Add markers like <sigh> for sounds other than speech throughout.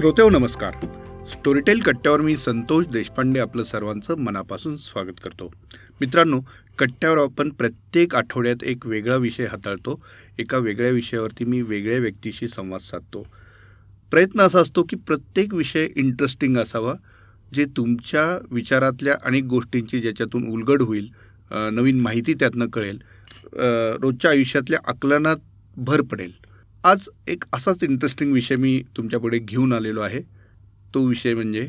श्रोतेव नमस्कार. स्टोरीटेल कट्ट्यावर मी संतोष देशपांडे आपलं सर्वांचं मनापासून स्वागत करतो. मित्रांनो कट्ट्यावर आपण प्रत्येक आठवड्यात एक वेगळा विषय हाताळतो. एका वेगळ्या विषयावरती मी वेगळ्या व्यक्तीशी संवाद साधतो. प्रयत्न असा असतो की प्रत्येक विषय इंटरेस्टिंग असावा जे तुमच्या विचारातल्या अनेक गोष्टींची ज्याच्यातून उलगड होईल नवीन माहिती त्यातनं कळेल रोजच्या आयुष्यातल्या आकलनात भर पडेल. आज एक असाच इंटरेस्टिंग विषय मी तुमच्यापुढे घेऊन आलेलो आहे. तो विषय म्हणजे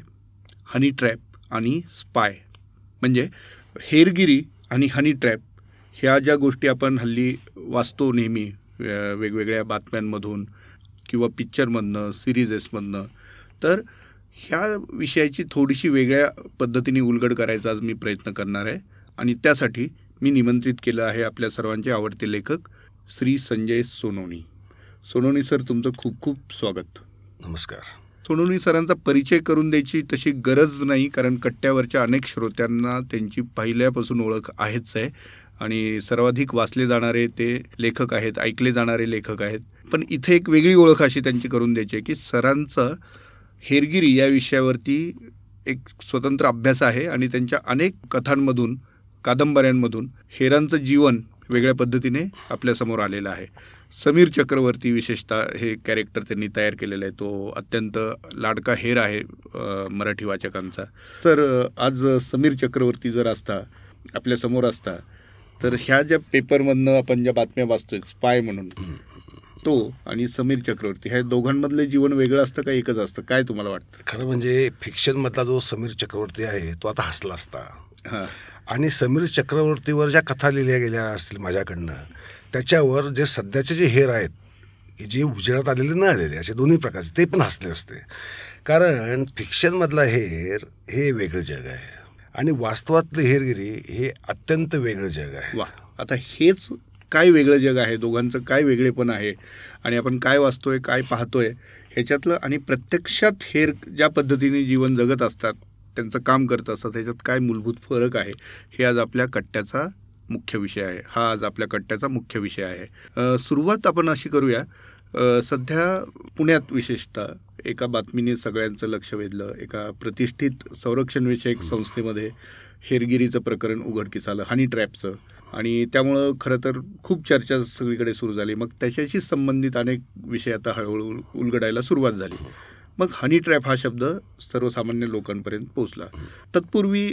हनी ट्रॅप आणि स्पाय म्हणजे हेरगिरी आणि हनी ट्रॅप ह्या ज्या गोष्टी आपण हल्ली वाचतो नेहमी वेगवेगळ्या बातम्यांमधून किंवा पिक्चरमधनं सिरीजेसमधनं तर ह्या विषयाची थोडीशी वेगळ्या पद्धतीने उलगड करायचा आज मी प्रयत्न करणार आहे. आणि त्यासाठी मी निमंत्रित केलं आहे आपल्या सर्वांचे आवडते लेखक श्री संजय सोनोनी. सोनोनी सर तुमचं खूप खूप स्वागत. नमस्कार. सोनोनी सरांचा परिचय करून द्यायची तशी गरज नाही कारण कट्ट्यावरच्या अनेक श्रोत्यांना त्यांची पहिल्यापासून ओळख आहेच आहे. आणि सर्वाधिक वाचले जाणारे ते लेखक आहेत ऐकले जाणारे लेखक आहेत. पण इथे एक वेगळी ओळख अशी त्यांची करून द्यायची आहे की सरांचं हेरगिरी या विषयावरती एक स्वतंत्र अभ्यास आहे आणि त्यांच्या अनेक कथांमधून कादंबऱ्यांमधून हेरांचं जीवन वेगळ्या पद्धतीने आपल्यासमोर आलेलं आहे. समीर चक्रवर्ती विशेषतः हे कॅरेक्टर त्यांनी तयार केलेलं आहे. तो अत्यंत लाडका हेर आहे मराठी वाचकांचा. तर आज समीर चक्रवर्ती जर असता आपल्यासमोर असता तर ह्या ज्या पेपरमधनं आपण ज्या बातम्या वाचतोय स्पाय म्हणून तो आणि समीर चक्रवर्ती ह्या दोघांमधलं जीवन वेगळं असतं का एकच असतं? काय तुम्हाला वाटतं? खरं म्हणजे फिक्शनमधला जो समीर चक्रवर्ती आहे तो आता हसला असता. आणि समीर चक्रवर्तीवर ज्या कथा लिहिल्या गेल्या असतील माझ्याकडनं त्याच्यावर जे सध्याचे जे हेर आहेत की जे उजेडात आलेले न आलेले असे दोन्ही प्रकारचे ते पण हसले असते. कारण फिक्शनमधला हेर हे वेगळं जग आहे. आणि वास्तवातलं हेरगिरी हे अत्यंत वेगळं जग आहे. वा. आता हेच काय वेगळं जग आहे? दोघांचं काय वेगळेपण आहे? आणि आपण काय वाचतोय काय पाहतोय? ह्याच्यातलं आणि प्रत्यक्षात हेर ज्या पद्धतीने जीवन जगत असतात त्यांचं काम करत असतात ह्याच्यात काय मूलभूत फरक आहे? हे आज आपल्या कट्ट्याचा मुख्य विषय आहे. हा आज आपल्या कट्ट्याचा मुख्य विषय आहे. सुरुवात आपण अशी करूया. सध्या पुण्यात विशेषतः एका बातमीने सगळ्यांचं लक्ष वेधलं. एका प्रतिष्ठित संरक्षणविषयक संस्थेमध्ये हेरगिरीचं प्रकरण उघडकीस आलं. हनी ट्रॅपचं. आणि त्यामुळं खरं तर खूप चर्चा सगळीकडे सुरू झाली. मग त्याच्याशी संबंधित अनेक विषय आता हळूहळू उलगडायला सुरुवात झाली. मग हनी ट्रॅप हा शब्द सर्वसामान्य लोकांपर्यंत पोहोचला. तत्पूर्वी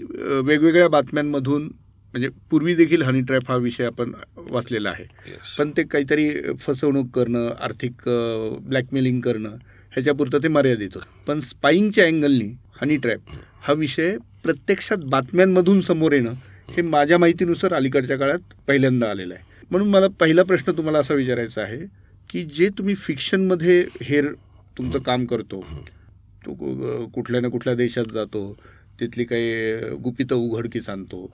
वेगवेगळ्या बातम्यांमधून म्हणजे पूर्वी देखील हनी ट्रॅप हा विषय आपण वाचलेला आहे. पण ते काहीतरी फसवणूक करणं आर्थिक ब्लॅकमेलिंग करणं ह्याच्यापुरतं ते मर्यादित होतं. पण स्पाईंगच्या अँगलनी हनी ट्रॅप हा विषय प्रत्यक्षात बातम्यांमधून समोर येणं हे माझ्या माहितीनुसार अलीकडच्या काळात पहिल्यांदा आलेलं आहे. म्हणून मला पहिला प्रश्न तुम्हाला असा विचारायचा आहे की जे तुम्ही फिक्शनमध्ये हेर तुमचं काम करतो तो कुठल्या ना कुठल्या देशात जातो तिथली काही गुपितं उघडकीस आणतो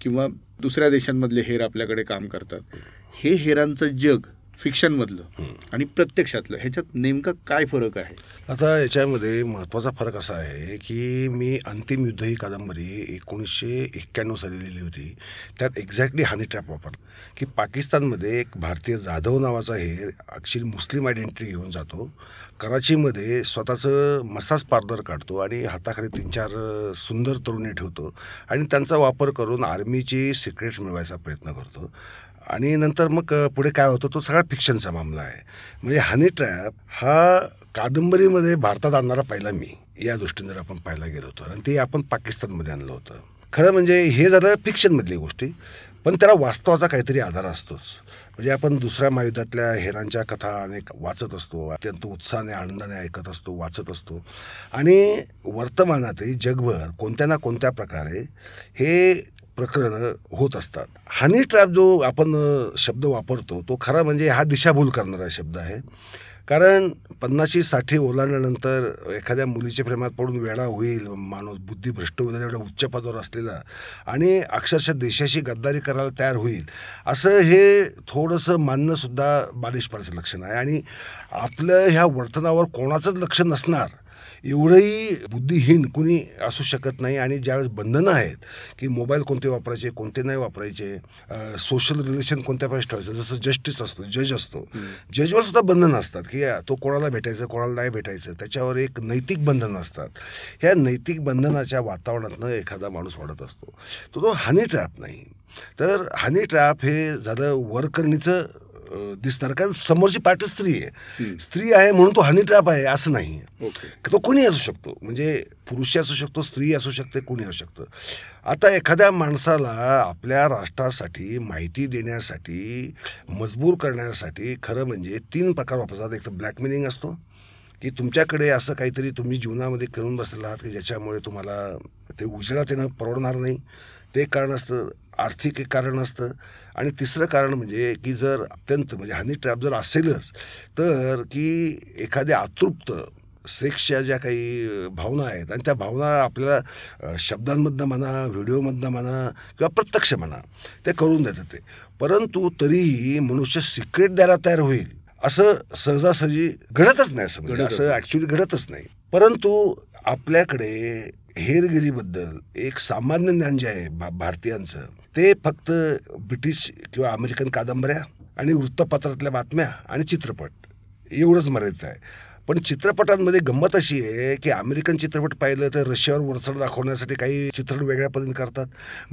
किंवा दुसऱ्या देशांमधले हेर आपल्याकडे काम करतात. हे हेरांचं जग फिक्शनमधलं आणि प्रत्यक्षातलं. ह्याच्यात नेमका काय फरक आहे? आता याच्यामध्ये महत्त्वाचा फरक असा आहे की मी अंतिम युद्ध ही कादंबरी एकोणीसशे एक्क्याण्णव साली लिहिली होती. त्यात एक्झॅक्टली हानी ट्रॅप वापर. की पाकिस्तानमध्ये एक भारतीय जाधव नावाचा हेर ॲक्च्युली मुस्लिम आयडेंटिटी घेऊन जातो. कराचीमध्ये स्वतःचं मसाज पार्लर काढतो आणि हाताखाली तीन चार सुंदर तरुणी ठेवतो. आणि त्यांचा वापर करून आर्मीची सिक्रेट्स मिळवायचा प्रयत्न करतो. आणि नंतर मग पुढे काय होतं तो सगळा फिक्शनचा मामला आहे. म्हणजे हनी ट्रॅप हा कादंबरीमध्ये भारतात आणणारा पहिला मी या दृष्टीने जर आपण पाहायला गेलो होतो आणि ते आपण पाकिस्तानमध्ये आणलं होतं. खरं म्हणजे हे झालं फिक्शनमधली गोष्टी. पण त्याला वास्तवाचा काहीतरी आधार असतोच. म्हणजे आपण दुसऱ्या महायुद्धातल्या हेरांच्या कथा अनेक वाचत असतो. अत्यंत उत्साहाने आनंदाने ऐकत असतो वाचत असतो. आणि वर्तमानातही जगभर कोणत्या ना कोणत्या प्रकारे हे प्रकरणं होत असतात. हनी ट्रॅप जो आपण शब्द वापरतो तो खरा म्हणजे हा दिशाभूल करणारा शब्द आहे. कारण पन्नाशी साठी ओलांडल्यानंतर एखाद्या मुलीच्या प्रेमात पडून वेळा होईल माणूस बुद्धिभ्रष्ट होईल एवढ्या उच्च पदावर असलेला आणि अक्षरशः देशाशी गद्दारी करायला तयार होईल असं हे थोडंसं मानणंसुद्धा बालिशपणाचं लक्षण आहे. आणि आपलं ह्या वर्तनावर कोणाचंच लक्ष नसणार एवढंही बुद्धिहीन कुणी असू शकत नाही आणि ज्यावेळेस बंधनं आहेत की मोबाईल कोणते वापरायचे कोणते नाही वापरायचे सोशल रिलेशन कोणत्या प्रकारे ठेवायचं जसं जस्टिस असतो जज असतो जजवर सुद्धा बंधनं असतात की तो कोणाला भेटायचं कोणाला नाही भेटायचं त्याच्यावर एक नैतिक बंधनं असतात ह्या नैतिक बंधनाच्या वातावरणातनं एखादा माणूस वाढत असतो. तो तो हनी ट्रॅप नाही. तर हनी ट्रॅप हे झालं वरकरणीचं दिसणार. कारण समोरची पार्टी स्त्री आहे. स्त्री आहे म्हणून तो हनी ट्रॅप आहे असं नाही. ओके. तो कोणी असू शकतो. म्हणजे पुरुष असू शकतो स्त्री असू शकते कोणी असू शकतं. आता एखाद्या माणसाला आपल्या राष्ट्रासाठी माहिती देण्यासाठी मजबूर करण्यासाठी खरं म्हणजे तीन प्रकार वापरतात. एक तर ब्लॅकमेलिंग असतो की तुमच्याकडे असं काहीतरी तुम्ही जीवनामध्ये करून बसलेला आहात की ज्याच्यामुळे तुम्हाला ते उजेडात येणं परवडणार नाही. ते कारण असतं. आर्थिक एक कारण असतं. आणि तिसरं कारण म्हणजे की जर अत्यंत म्हणजे हनी ट्रॅप जर असेलच तर की एखाद्या अतृप्त सेक्सच्या ज्या काही भावना आहेत आणि त्या भावना आपल्याला शब्दांमधनं म्हणा व्हिडिओमधनं म्हणा किंवा प्रत्यक्ष म्हणा ते करून देतात ते. परंतु तरीही मनुष्य सिक्रेट द्यायला तयार होईल असं सहजासहजी घडतच नाही असं म्हणजे असं ॲक्च्युली घडतच नाही. परंतु आपल्याकडे हेरगिरीबद्दल एक सामान्य ज्ञान जे आहे भा भारतीयांचं ते फक्त ब्रिटिश किंवा अमेरिकन कादंबऱ्या आणि वृत्तपत्रातल्या बातम्या आणि चित्रपट एवढंच मर्यादित आहे. पण चित्रपटांमध्ये गंमत अशी आहे की अमेरिकन चित्रपट पाहिलं तर रशियावर वरचढ दाखवण्यासाठी काही चित्रपट वेगळ्या पद्धतीने करतात.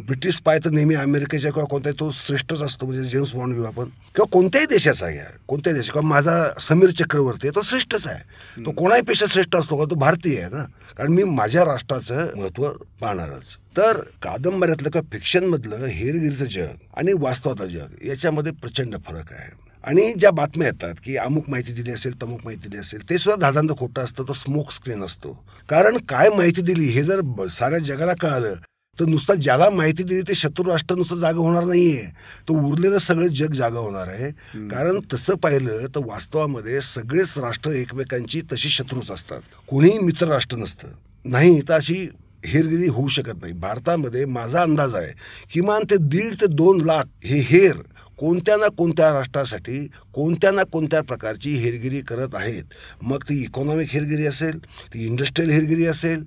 ब्रिटिश पाय तर नेहमी अमेरिकेच्या किंवा कोणत्याही तो श्रेष्ठच असतो म्हणजे जेम्स बॉन्ड घेऊ आपण. किंवा कोणत्याही देशाचा घ्या कोणत्याही देश किंवा माझा समीर चक्रवर्ती आहे तो श्रेष्ठच आहे. तो कोणाहीपेक्षा श्रेष्ठ असतो का? तो भारतीय आहे ना. कारण मी माझ्या राष्ट्राचं महत्त्व पाहणारच. तर कादंबऱ्यातलं किंवा फिक्शनमधलं हेरगिरीचं जग आणि वास्तवातलं जग याच्यामध्ये प्रचंड फरक आहे. आणि ज्या बातम्या येतात की अमुक माहिती दिली असेल तमुक माहिती दिली असेल ते सुद्धा दादांत खोटं असतं तो स्मोक स्क्रीन असतो. कारण काय माहिती दिली हे जर साऱ्या जगाला कळालं तर नुसतं ज्याला माहिती दिली ते शत्रू राष्ट्र नुसतं जागं होणार नाहीये. तो उरलेलं सगळं जग जागं होणार आहे. कारण तसं पाहिलं तर वास्तवामध्ये सगळेच राष्ट्र एकमेकांची तशी शत्रूच असतात. कोणीही मित्र राष्ट्र नसतं. नाही तर अशी हेरगिरी होऊ शकत नाही. भारतामध्ये माझा अंदाज आहे किमान ते दीड ते दोन लाख हे हेर कोणत्या ना कोणत्या राष्ट्रासाठी कोणत्या ना कोणत्या प्रकारची हेरगिरी करत आहेत. मग ती इकॉनॉमिक हेरगिरी असेल ती इंडस्ट्रीयल हेरगिरी असेल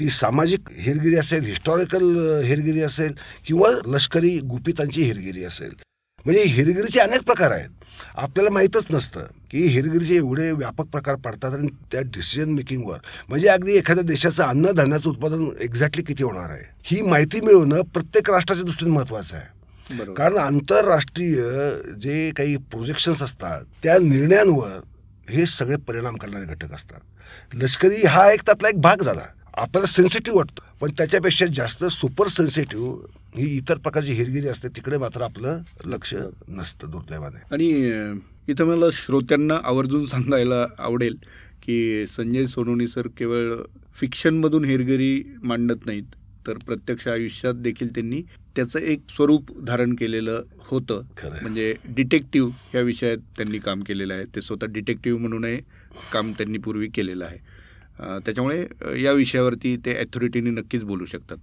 ती सामाजिक हेरगिरी असेल हिस्टॉरिकल हेरगिरी असेल किंवा लष्करी गुपितांची हेरगिरी असेल. म्हणजे हेरगिरीचे अनेक प्रकार आहेत. आपल्याला माहीतच नसतं की हेरगिरीचे एवढे व्यापक प्रकार पडतात आणि त्या डिसिजन मेकिंगवर म्हणजे अगदी एखाद्या देशाचं अन्नधान्याचं उत्पादन एक्झॅक्टली किती होणार आहे? ही माहिती मिळवणं प्रत्येक राष्ट्राच्या दृष्टीने महत्त्वाचं आहे. कारण आंतरराष्ट्रीय जे काही प्रोजेक्शन्स असतात त्या निर्णयांवर हे सगळे परिणाम करणारे घटक असतात. लष्करी हा एक त्यातला एक भाग झाला. आपल्याला सेन्सिटिव्ह वाटतो. पण त्याच्यापेक्षा जास्त सुपर सेन्सिटिव्ह ही इतर प्रकारची हेरगिरी असते तिकडे मात्र आपलं लक्ष नसतं दुर्दैवाने. आणि इथं मला श्रोत्यांना आवर्जून सांगायला आवडेल की संजय सोनोनी सर केवळ फिक्शनमधून हेरगिरी मांडत नाहीत तर प्रत्यक्ष आयुष्यात देखील त्यांनी त्याचं एक स्वरूप धारण केलेलं होतं. म्हणजे डिटेक्टिव्ह या विषयात त्यांनी काम केलेलं आहे. ते स्वतः डिटेक्टिव्ह म्हणूनही काम त्यांनी पूर्वी केलेलं आहे. त्याच्यामुळे या विषयावरती ते ॲथॉरिटीने नक्कीच बोलू शकतात.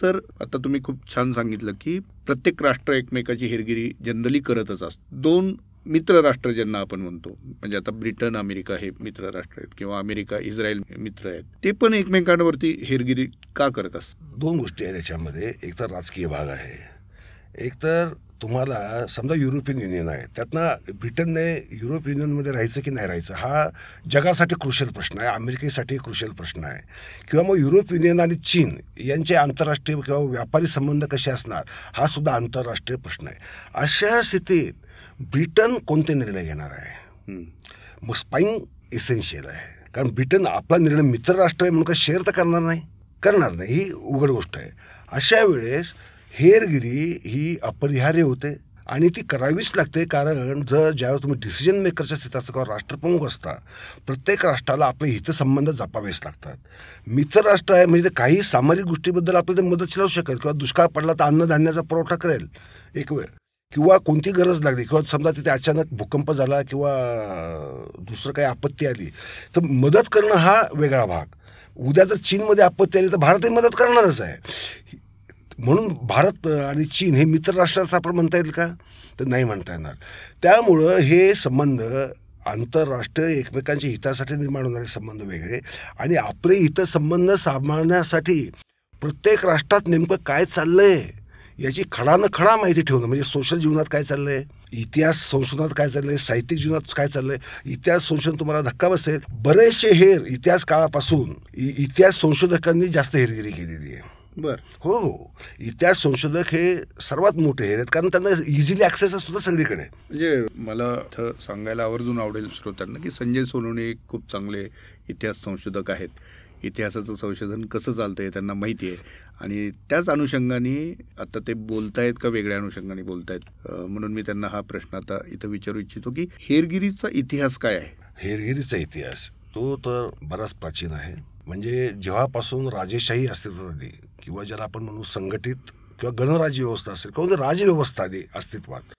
सर आता तुम्ही खूप छान सांगितलं की प्रत्येक राष्ट्र एकमेकाची हेरगिरी जनरली करतच असतं. दोन मित्र राष्ट्र ज्यांना आपण म्हणतो म्हणजे आता ब्रिटन अमेरिका हे मित्र राष्ट्र आहेत किंवा अमेरिका इस्रायल मित्र आहेत ते पण एकमेकांवरती हेरगिरी का करत असतात? दोन गोष्टी आहेत त्याच्यामध्ये एक तर राजकीय भाग आहे. एक तर तुम्हाला समजा युरोपियन युनियन आहे त्यातनं ब्रिटनने युरोप युनियनमध्ये राहायचं की नाही राहायचं हा जगासाठी क्रुशल प्रश्न आहे अमेरिकेसाठी क्रुशल प्रश्न आहे. किंवा मग युरोप युनियन आणि चीन यांचे आंतरराष्ट्रीय किंवा व्यापारी संबंध कसे असणार हा सुद्धा आंतरराष्ट्रीय प्रश्न आहे. अशा स्थितीत ब्रिटन कोणते निर्णय घेणार आहे. मग स्पाईंग इसेन्शियल आहे. कारण ब्रिटन आपला निर्णय मित्र राष्ट्र आहे म्हणून काय शेअर तर करणार नाही. करणार नाही. ही उघड गोष्ट आहे. अशा वेळेस हेरगिरी ही अपरिहार्य होते आणि ती करावीच लागते कारण जर ज्यावेळेस तुम्ही डिसिजन मेकरच्या असता किंवा राष्ट्रप्रमुख असता प्रत्येक राष्ट्राला आपले हितसंबंध जपावेच लागतात. मित्र राष्ट्र आहे म्हणजे काही सामाजिक गोष्टीबद्दल आपल्याला ते मदत लावू शकेल किंवा दुष्काळ पडला तर अन्नधान्याचा पुरवठा करेल. एक वेळ. किंवा कोणती गरज लागली? किंवा समजा तिथे अचानक भूकंप झाला किंवा दुसरं काही आपत्ती आली तर मदत करणं हा वेगळा भाग. उद्या जर चीनमध्ये आपत्ती आली तर भारतही मदत करणारच आहे. म्हणून भारत आणि चीन हे मित्र राष्ट्राचं आपण म्हणता येईल का? तर नाही म्हणता येणार. त्यामुळं हे संबंध आंतरराष्ट्रीय एकमेकांच्या हितासाठी निर्माण होणारे संबंध वेगळे आणि आपले हितसंबंध सांभाळण्यासाठी प्रत्येक राष्ट्रात नेमकं काय चाललं आहे याची खडानं खडा माहिती ठेवणं. म्हणजे सोशल जीवनात काय चाललंय? इतिहास संशोधनात काय चाललंय? साहित्यिक जीवनात काय चाललंय? इतिहास संशोधन तुम्हाला धक्का बसेल. बरेचसे हेर इतिहास काळापासून इतिहास संशोधकांनी जास्त हेरगिरी केलेली आहे. बर. हो हो. इतिहास संशोधक हे सर्वात मोठे हेर आहेत. कारण त्यांना इझिली ॲक्सेस असतो ना सगळीकडे. म्हणजे मला सांगायला आवर्जून आवडेल श्रोत्यांना की संजय सोनवणे एक खूप चांगले इतिहास संशोधक आहेत. इतिहासाचं संशोधन कसं चालतं हे त्यांना माहिती आहे. आणि त्याच अनुषंगाने आता ते बोलतायत का वेगळ्या अनुषंगाने बोलतायत? म्हणून मी त्यांना हा प्रश्न आता इथं विचारू इच्छितो की हेरगिरीचा इतिहास काय आहे? हेरगिरीचा इतिहास? तो तर बराच प्राचीन आहे. म्हणजे जेव्हापासून राजेशाही अस्तित्वात आली किंवा ज्याला आपण म्हणू संघटित किंवा गणराज्य व्यवस्था असेल किंवा राजव्यवस्था आली अस्तित्वात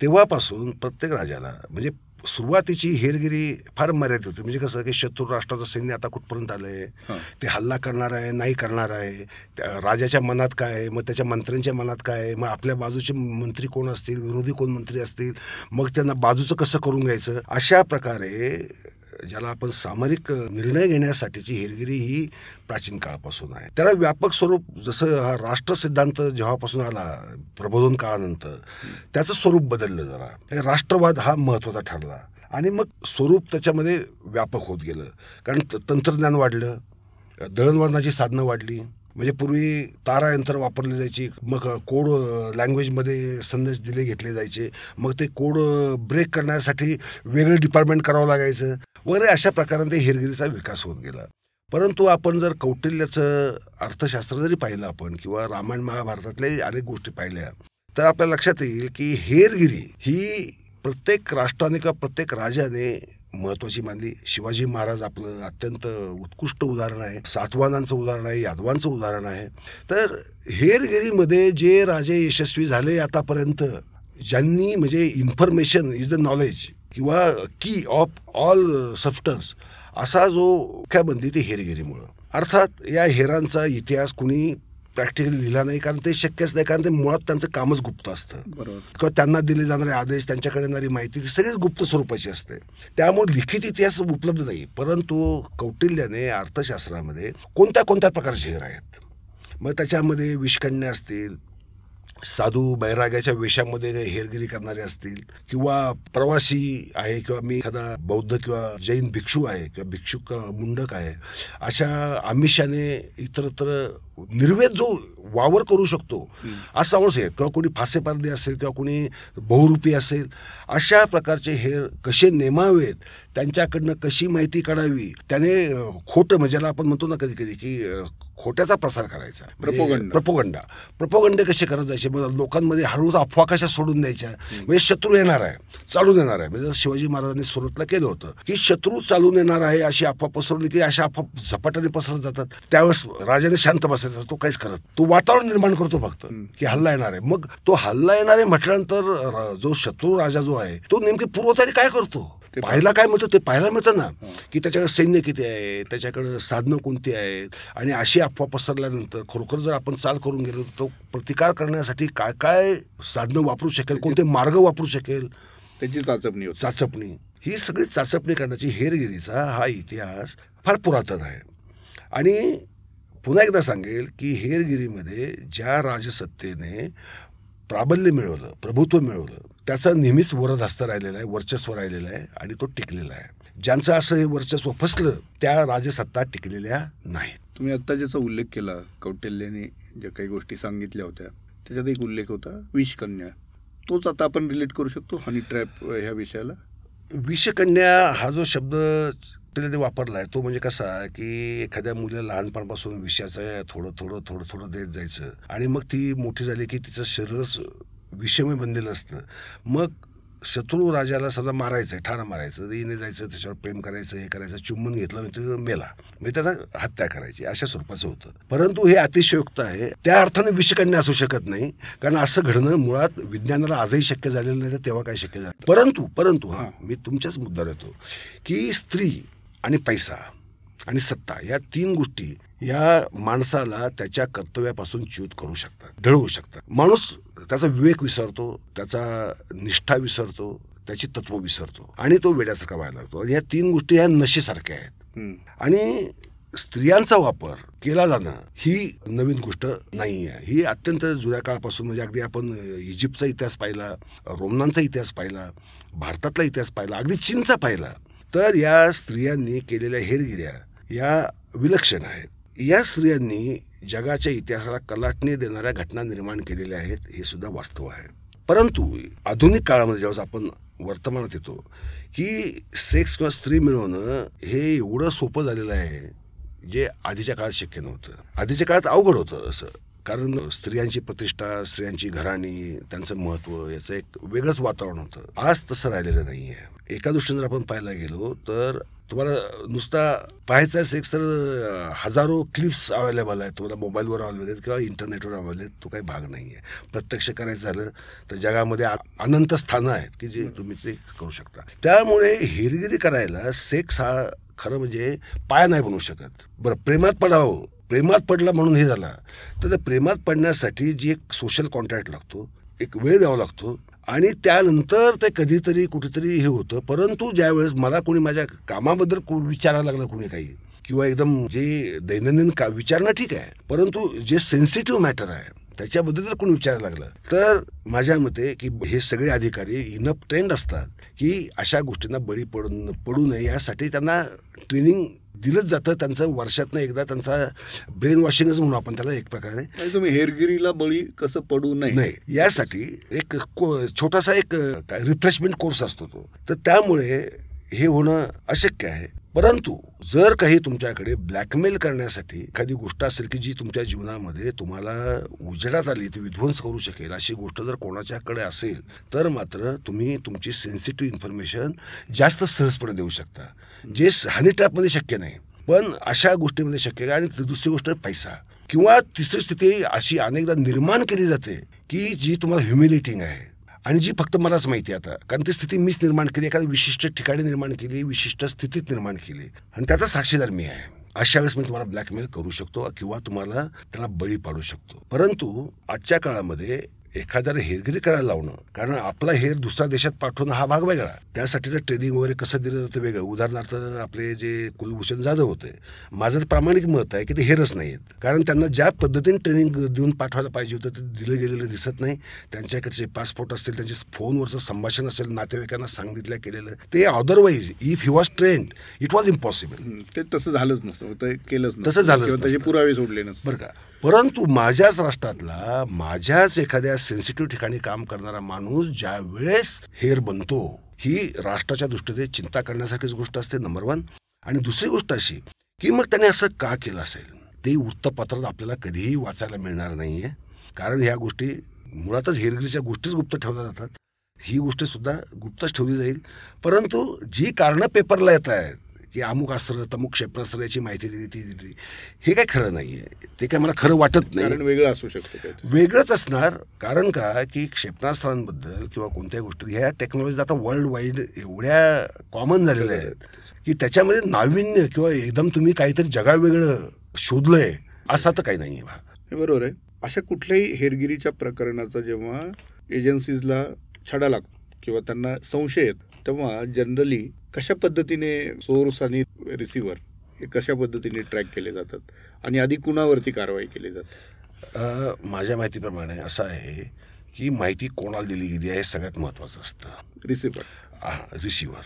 तेव्हापासून प्रत्येक राजाला म्हणजे सुरुवातीची हेरगिरी फार मर्यादित होती. म्हणजे कसं की शत्रू राष्ट्राचं सैन्य आता कुठपर्यंत आलंय? हां. ते हल्ला करणार आहे नाही करणार आहे? त्या राजाच्या मनात काय आहे? मग त्याच्या मंत्र्यांच्या मनात काय आहे? मग आपल्या बाजूचे मंत्री कोण असतील? विरोधी कोण मंत्री असतील? मग त्यांना बाजूचं कसं करून घ्यायचं? अशा प्रकारे ज्याला आपण सामरिक निर्णय घेण्यासाठीची हेरगिरी ही प्राचीन काळापासून आहे. त्याला व्यापक स्वरूप जसं हा राष्ट्र सिद्धांत जेव्हापासून आला प्रबोधन काळानंतर त्याचं स्वरूप बदललं जरा. राष्ट्रवाद हा महत्त्वाचा ठरला. आणि मग स्वरूप त्याच्यामध्ये व्यापक होत गेलं. कारण त- तंत्रज्ञान वाढलं दळणवळणाची साधनं वाढली. म्हणजे पूर्वी तारा यंत्र वापरली जायची मग कोड लँग्वेजमध्ये संदेश दिले घेतले जायचे. मग ते कोड ब्रेक करण्यासाठी वेगळं डिपार्टमेंट करावं लागायचं. वगैरे अशा प्रकारे ते हेरगिरीचा विकास होत गेला. परंतु आपण जर कौटिल्याचं अर्थशास्त्र जरी पाहिलं आपण किंवा रामायण महाभारतातल्या अनेक गोष्टी पाहिल्या तर आपल्या लक्षात येईल की हेरगिरी ही प्रत्येक राष्ट्राने किंवा प्रत्येक राजाने महत्वाची मानली. शिवाजी महाराज आपलं अत्यंत उत्कृष्ट उदाहरण आहे सातवानांचं उदाहरण आहे यादवांचं उदाहरण आहे. तर हेरगिरीमध्ये जे राजे यशस्वी झाले आतापर्यंत ज्यांनी म्हणजे इन्फॉर्मेशन इज द नॉलेज किंवा की ऑफ ऑल सबस्टन्स असा जो मुख्याबंदी ती हेरगिरीमुळं. अर्थात या हेरांचा इतिहास कुणी प्रॅक्टिकली लिहिला नाही कारण ते शक्यच नाही कारण ते मुळात त्यांचं कामच गुप्त असतं. किंवा त्यांना दिले जाणारे आदेश त्यांच्याकडे येणारी माहिती ती सगळीच गुप्त स्वरूपाची असते. त्यामुळे लिखित इतिहास उपलब्ध नाही परंतु कौटिल्याने अर्थशास्त्रामध्ये कोणत्या कोणत्या प्रकारचे हेर आहेत? मग त्याच्यामध्ये विषकन्या असतील साधू बैराग्याच्या वेशामध्ये हेरगिरी करणारे असतील किंवा प्रवासी आहे किंवा मी एखादा बौद्ध किंवा जैन भिक्षू आहे किंवा भिक्षुक मुंडक आहे अशा आमिषाने इतरत्र निर्वेद जो वावर करू शकतो असा माणूस आहे. किंवा कोणी फासेपारदे असेल किंवा कोणी बहुरूपी असेल अशा प्रकारचे हेर कसे नेमावेत त्यांच्याकडनं कशी माहिती काढावी त्याने खोटं म्हणजे ज्याला आपण म्हणतो ना कधी कधी की खोट्याचा प्रसार करायचा. Propaganda. प्रपोगंडा. प्रपोगंडे. कसे करत जायचे मग लोकांमध्ये हळूच अफवा कशा सोडून द्यायच्या. म्हणजे शत्रू येणार आहे चालून येणार आहे. म्हणजे शिवाजी महाराजांनी सुरतला केलं होतं की शत्रू चालून येणार आहे अशी अफवा पसरवली की अशा अफवा झपाट्याने पसरत जातात. त्यावेळेस राजाने शांत बसायचा. तो काहीच करत तो वातावरण निर्माण करतो फक्त की हल्ला येणार आहे. मग तो हल्ला येणार आहे म्हटल्यानंतर जो शत्रू राजा जो आहे तो नेमकी पूर्वतयारी काय करतो? पाहायला काय मिळतं? ते पाहायला मिळतं ना की त्याच्याकडे सैन्य किती आहे त्याच्याकडे साधनं कोणती आहेत? आणि अशी अफवा पसरल्यानंतर खरोखर जर आपण चाल करून गेलो तर तो प्रतिकार करण्यासाठी काय काय साधनं वापरू शकेल? कोणते मार्ग वापरू शकेल? त्याची चाचपणी चाचपणी. ही सगळी चाचपणी करण्याची हेरगिरीचा हा इतिहास फार पुरातन आहे. आणि पुन्हा एकदा सांगेल की हेरगिरीमध्ये ज्या राजसत्तेने प्राबल्य मिळवलं प्रभुत्व मिळवलं त्याचा नेहमीच वरद हस्त राहिलेला आहे वर्चस्व राहिलेलं आहे आणि तो टिकलेला आहे. ज्यांचं असं हे वर्चस्व फसलं त्या राजसत्ता टिकलेल्या नाहीत. तुम्ही आत्ता ज्याचा उल्लेख केला कौटिल्याने ज्या काही गोष्टी सांगितल्या होत्या त्याच्यात एक उल्लेख होता विषकन्या. तोच आता आपण रिलेट करू शकतो हनी ट्रॅप ह्या विषयाला? विषकन्या हा जो शब्द त्याने वापरला आहे. तो म्हणजे कसा की एखाद्या मुलीला लहानपणापासून विषयाचं थोडं थोडं थोडं थोडं देत जायचं. आणि मग ती मोठी झाली की तिचं शरीरच विषमय बनलेलं असतं. मग शत्रू राजाला समजा मारायचं आहे ठाणं मारायचं येणे जायचं त्याच्यावर प्रेम करायचं हे करायचं चुंबन घेतलं म्हणजे तो मेला. म्हणजे त्याचा हत्या करायची अशा स्वरूपाचं होतं. परंतु हे अतिशयोक्त आहे. त्या अर्थाने विषकन्या असू शकत नाही. कारण असं घडणं मुळात विज्ञानाला आजही शक्य झालेलं नाही तर तेव्हा काय शक्य झालं? परंतु परंतु हा. मी तुमच्याच मुद्द्यावर येतो की स्त्री आणि पैसा आणि सत्ता या तीन गोष्टी या माणसाला त्याच्या कर्तव्यापासून च्यूत करू शकतात ढळवू शकतात. माणूस त्याचा विवेक विसरतो त्याचा निष्ठा विसरतो त्याची तत्व विसरतो आणि तो वेड्यासारखा व्हायला लागतो. ह्या तीन गोष्टी ह्या नशेसारख्या आहेत. आणि स्त्रियांचा वापर केला जाणं ही नवीन गोष्ट नाही आहे ही अत्यंत जुन्या काळापासून म्हणजे अगदी आपण इजिप्तचा इतिहास पाहिला रोमनांचा इतिहास पाहिला भारतातला इतिहास पाहिला अगदी चीनचा पाहिला तर या स्त्रियांनी केलेल्या हेरगिऱ्या या विलक्षण आहेत. या स्त्रियांनी जगाच्या इतिहासाला कलाटणी देणाऱ्या घटना निर्माण केलेल्या आहेत हे सुद्धा वास्तव आहे. परंतु आधुनिक काळामध्ये जेव्हा आपण वर्तमानात येतो की सेक्स किंवा स्त्री मिळवणं हे एवढं सोपं झालेलं आहे जे आधीच्या काळात शक्य नव्हतं. आधीच्या काळात अवघड होतं असं. कारण स्त्रियांची प्रतिष्ठा स्त्रियांची घराणी त्यांचं महत्त्व याचं एक वेगळंच वातावरण होतं. आज तसं राहिलेलं नाही आहे एका दृष्टीने जर आपण पाहायला गेलो तर तुम्हाला नुसता पाहायचा आहे सेक्स तर हजारो क्लिप्स अवेलेबल आहेत. तुम्हाला मोबाईलवर अवेलेबल आहेत किंवा इंटरनेटवर अवेलेबल आहेत तो काही भाग नाही आहे प्रत्यक्ष करायचं झालं तर जगामध्ये आ- अनंत स्थानं आहेत की जे तुम्ही ते करू शकता. त्यामुळे हेरगिरी करायला सेक्स हा खरं म्हणजे पाय नाही बनवू शकत. बरं प्रेमात पडावं. प्रेमात पडला म्हणून हे झाला. तर त्या प्रेमात पडण्यासाठी जी एक सोशल कॉन्टॅक्ट लागतो एक वेळ द्यावा लागतो आणि त्यानंतर ते कधीतरी कुठेतरी हे होतं. परंतु ज्यावेळेस मला कोणी माझ्या कामाबद्दल को- विचारायला लागलं कोणी काही किंवा एकदम जे दैनंदिन का विचारणं ठीक आहे परंतु जे सेन्सिटिव्ह मॅटर आहे त्याच्याबद्दल जर कोणी विचारायला लागलं तर माझ्या मते की हे सगळे अधिकारी इनप ट्रेंड असतात की अशा गोष्टींना बळी पडून पडू नये. यासाठी त्यांना ट्रेनिंग दिलंच जातं. त्यांचं वर्षातनं एकदा त्यांचा ब्रेन वॉशिंगच म्हणू आपण त्याला एक प्रकारे. तुम्ही हेरगिरीला बळी कसं पडू नये? नाही यासाठी एक छोटासा एक रिफ्रेशमेंट कोर्स असतो तो. तर त्यामुळे हे होणं अशक्य आहे. परंतु जर काही तुमच्याकडे ब्लॅकमेल करण्यासाठी एखादी गोष्ट असेल की जी तुमच्या जीवनामध्ये तुम्हाला उजेडात आली ती विध्वंस करू शकेल अशी गोष्ट जर कोणाच्याकडे असेल तर मात्र तुम्ही तुमची सेन्सिटिव्ह इन्फॉर्मेशन जास्त सहजपणे देऊ शकता. जे हनी ट्रॅपमध्ये शक्य नाही पण अशा गोष्टीमध्ये शक्य आहे. आणि दुसरी गोष्ट पैसा. किंवा तिसरी स्थिती अशी अनेकदा निर्माण केली जाते की जी तुम्हाला ह्युमिलेटिंग आहे. आणि जी फक्त मलाच माहिती आहे आता कारण ती स्थिती मीच निर्माण केली एखाद्या विशिष्ट ठिकाणी निर्माण केली विशिष्ट स्थितीत निर्माण केली. आणि त्याचा साक्षीदार मी आहे. अशा वेळेस मी तुम्हाला ब्लॅकमेल करू शकतो किंवा तुम्हाला त्याला बळी पाडू शकतो. परंतु आजच्या काळामध्ये एखाद्याला हेरगिरी करायला लावणं कारण आपला हेर दुसऱ्या देशात पाठवणं हा भाग वेगळा. त्यासाठीचं ट्रेनिंग वगैरे कसं दिलं जातं वेगळं. उदाहरणार्थ आपले जे कुलभूषण जाधव होते माझं तर प्रामाणिक मत आहे की ते हेरच नाही आहेत कारण त्यांना ज्या पद्धतीने ट्रेनिंग देऊन पाठवायला पाहिजे होतं ते दिलं गेलेलं दिसत नाही. त्यांच्याकडचे पासपोर्ट असतील त्यांचे फोनवरचं संभाषण असेल नातेवाईकांना सांगितलं केलेलं ते otherwise if he was trained it was impossible ते तसं झालंच नसतं ते केलंच नसतं. तसं किंवा त्याचे. पुरावे सोडले नसते. बरं का. परंतु माझ्याच राष्ट्रातला माझ्याच एखाद्या सेन्सिटिव्ह ठिकाणी काम करणारा माणूस ज्या वेळेस हेर बनतो ही राष्ट्राच्या दृष्टीने चिंता करण्यासारखीच गोष्ट असते नंबर वन आणि दुसरी गोष्ट अशी की मग त्याने असं का केलं असेल? ते वृत्तपत्रात आपल्याला कधीही वाचायला मिळणार नाहीये. कारण ह्या गोष्टी मुळातच हेरगिरीच्या गोष्टीच गुप्त ठेवल्या जातात. ही गोष्ट सुद्धा गुप्तच ठेवली जाईल. परंतु जी कारणं पेपरला येत आहेत की अमुक अस्त्र तमुक क्षेपणास्त्र याची माहिती दिली ती दिली. हे काय खरं नाही आहे ते काय मला खरं वाटत नाही. कारण वेगळं असू शकतं. वेगळंच असणार. कारण का? की क्षेपणास्त्रांबद्दल किंवा कोणत्याही गोष्टी ह्या टेक्नॉलॉजी आता वर्ल्ड वाईड एवढ्या कॉमन झालेल्या आहेत की त्याच्यामध्ये नाविन्य किंवा एकदम तुम्ही काहीतरी जगावेगळं शोधलंय असा तर काही नाही आहे हे बरोबर आहे. अशा कुठल्याही हेरगिरीच्या प्रकरणाचा जेव्हा एजन्सीजला छडा लागतो किंवा त्यांना संशय येत तेव्हा जनरली कशा पद्धतीने सोर्स आणि रिसिव्हर हे कशा पद्धतीने ट्रॅक केले जातात? आणि आधी कुणावरती कारवाई केली जाते? माझ्या माहितीप्रमाणे असं आहे की माहिती कोणाला दिली गेली आहे हे सगळ्यात महत्त्वाचं असतं. रिसिव्हर रिसिव्हर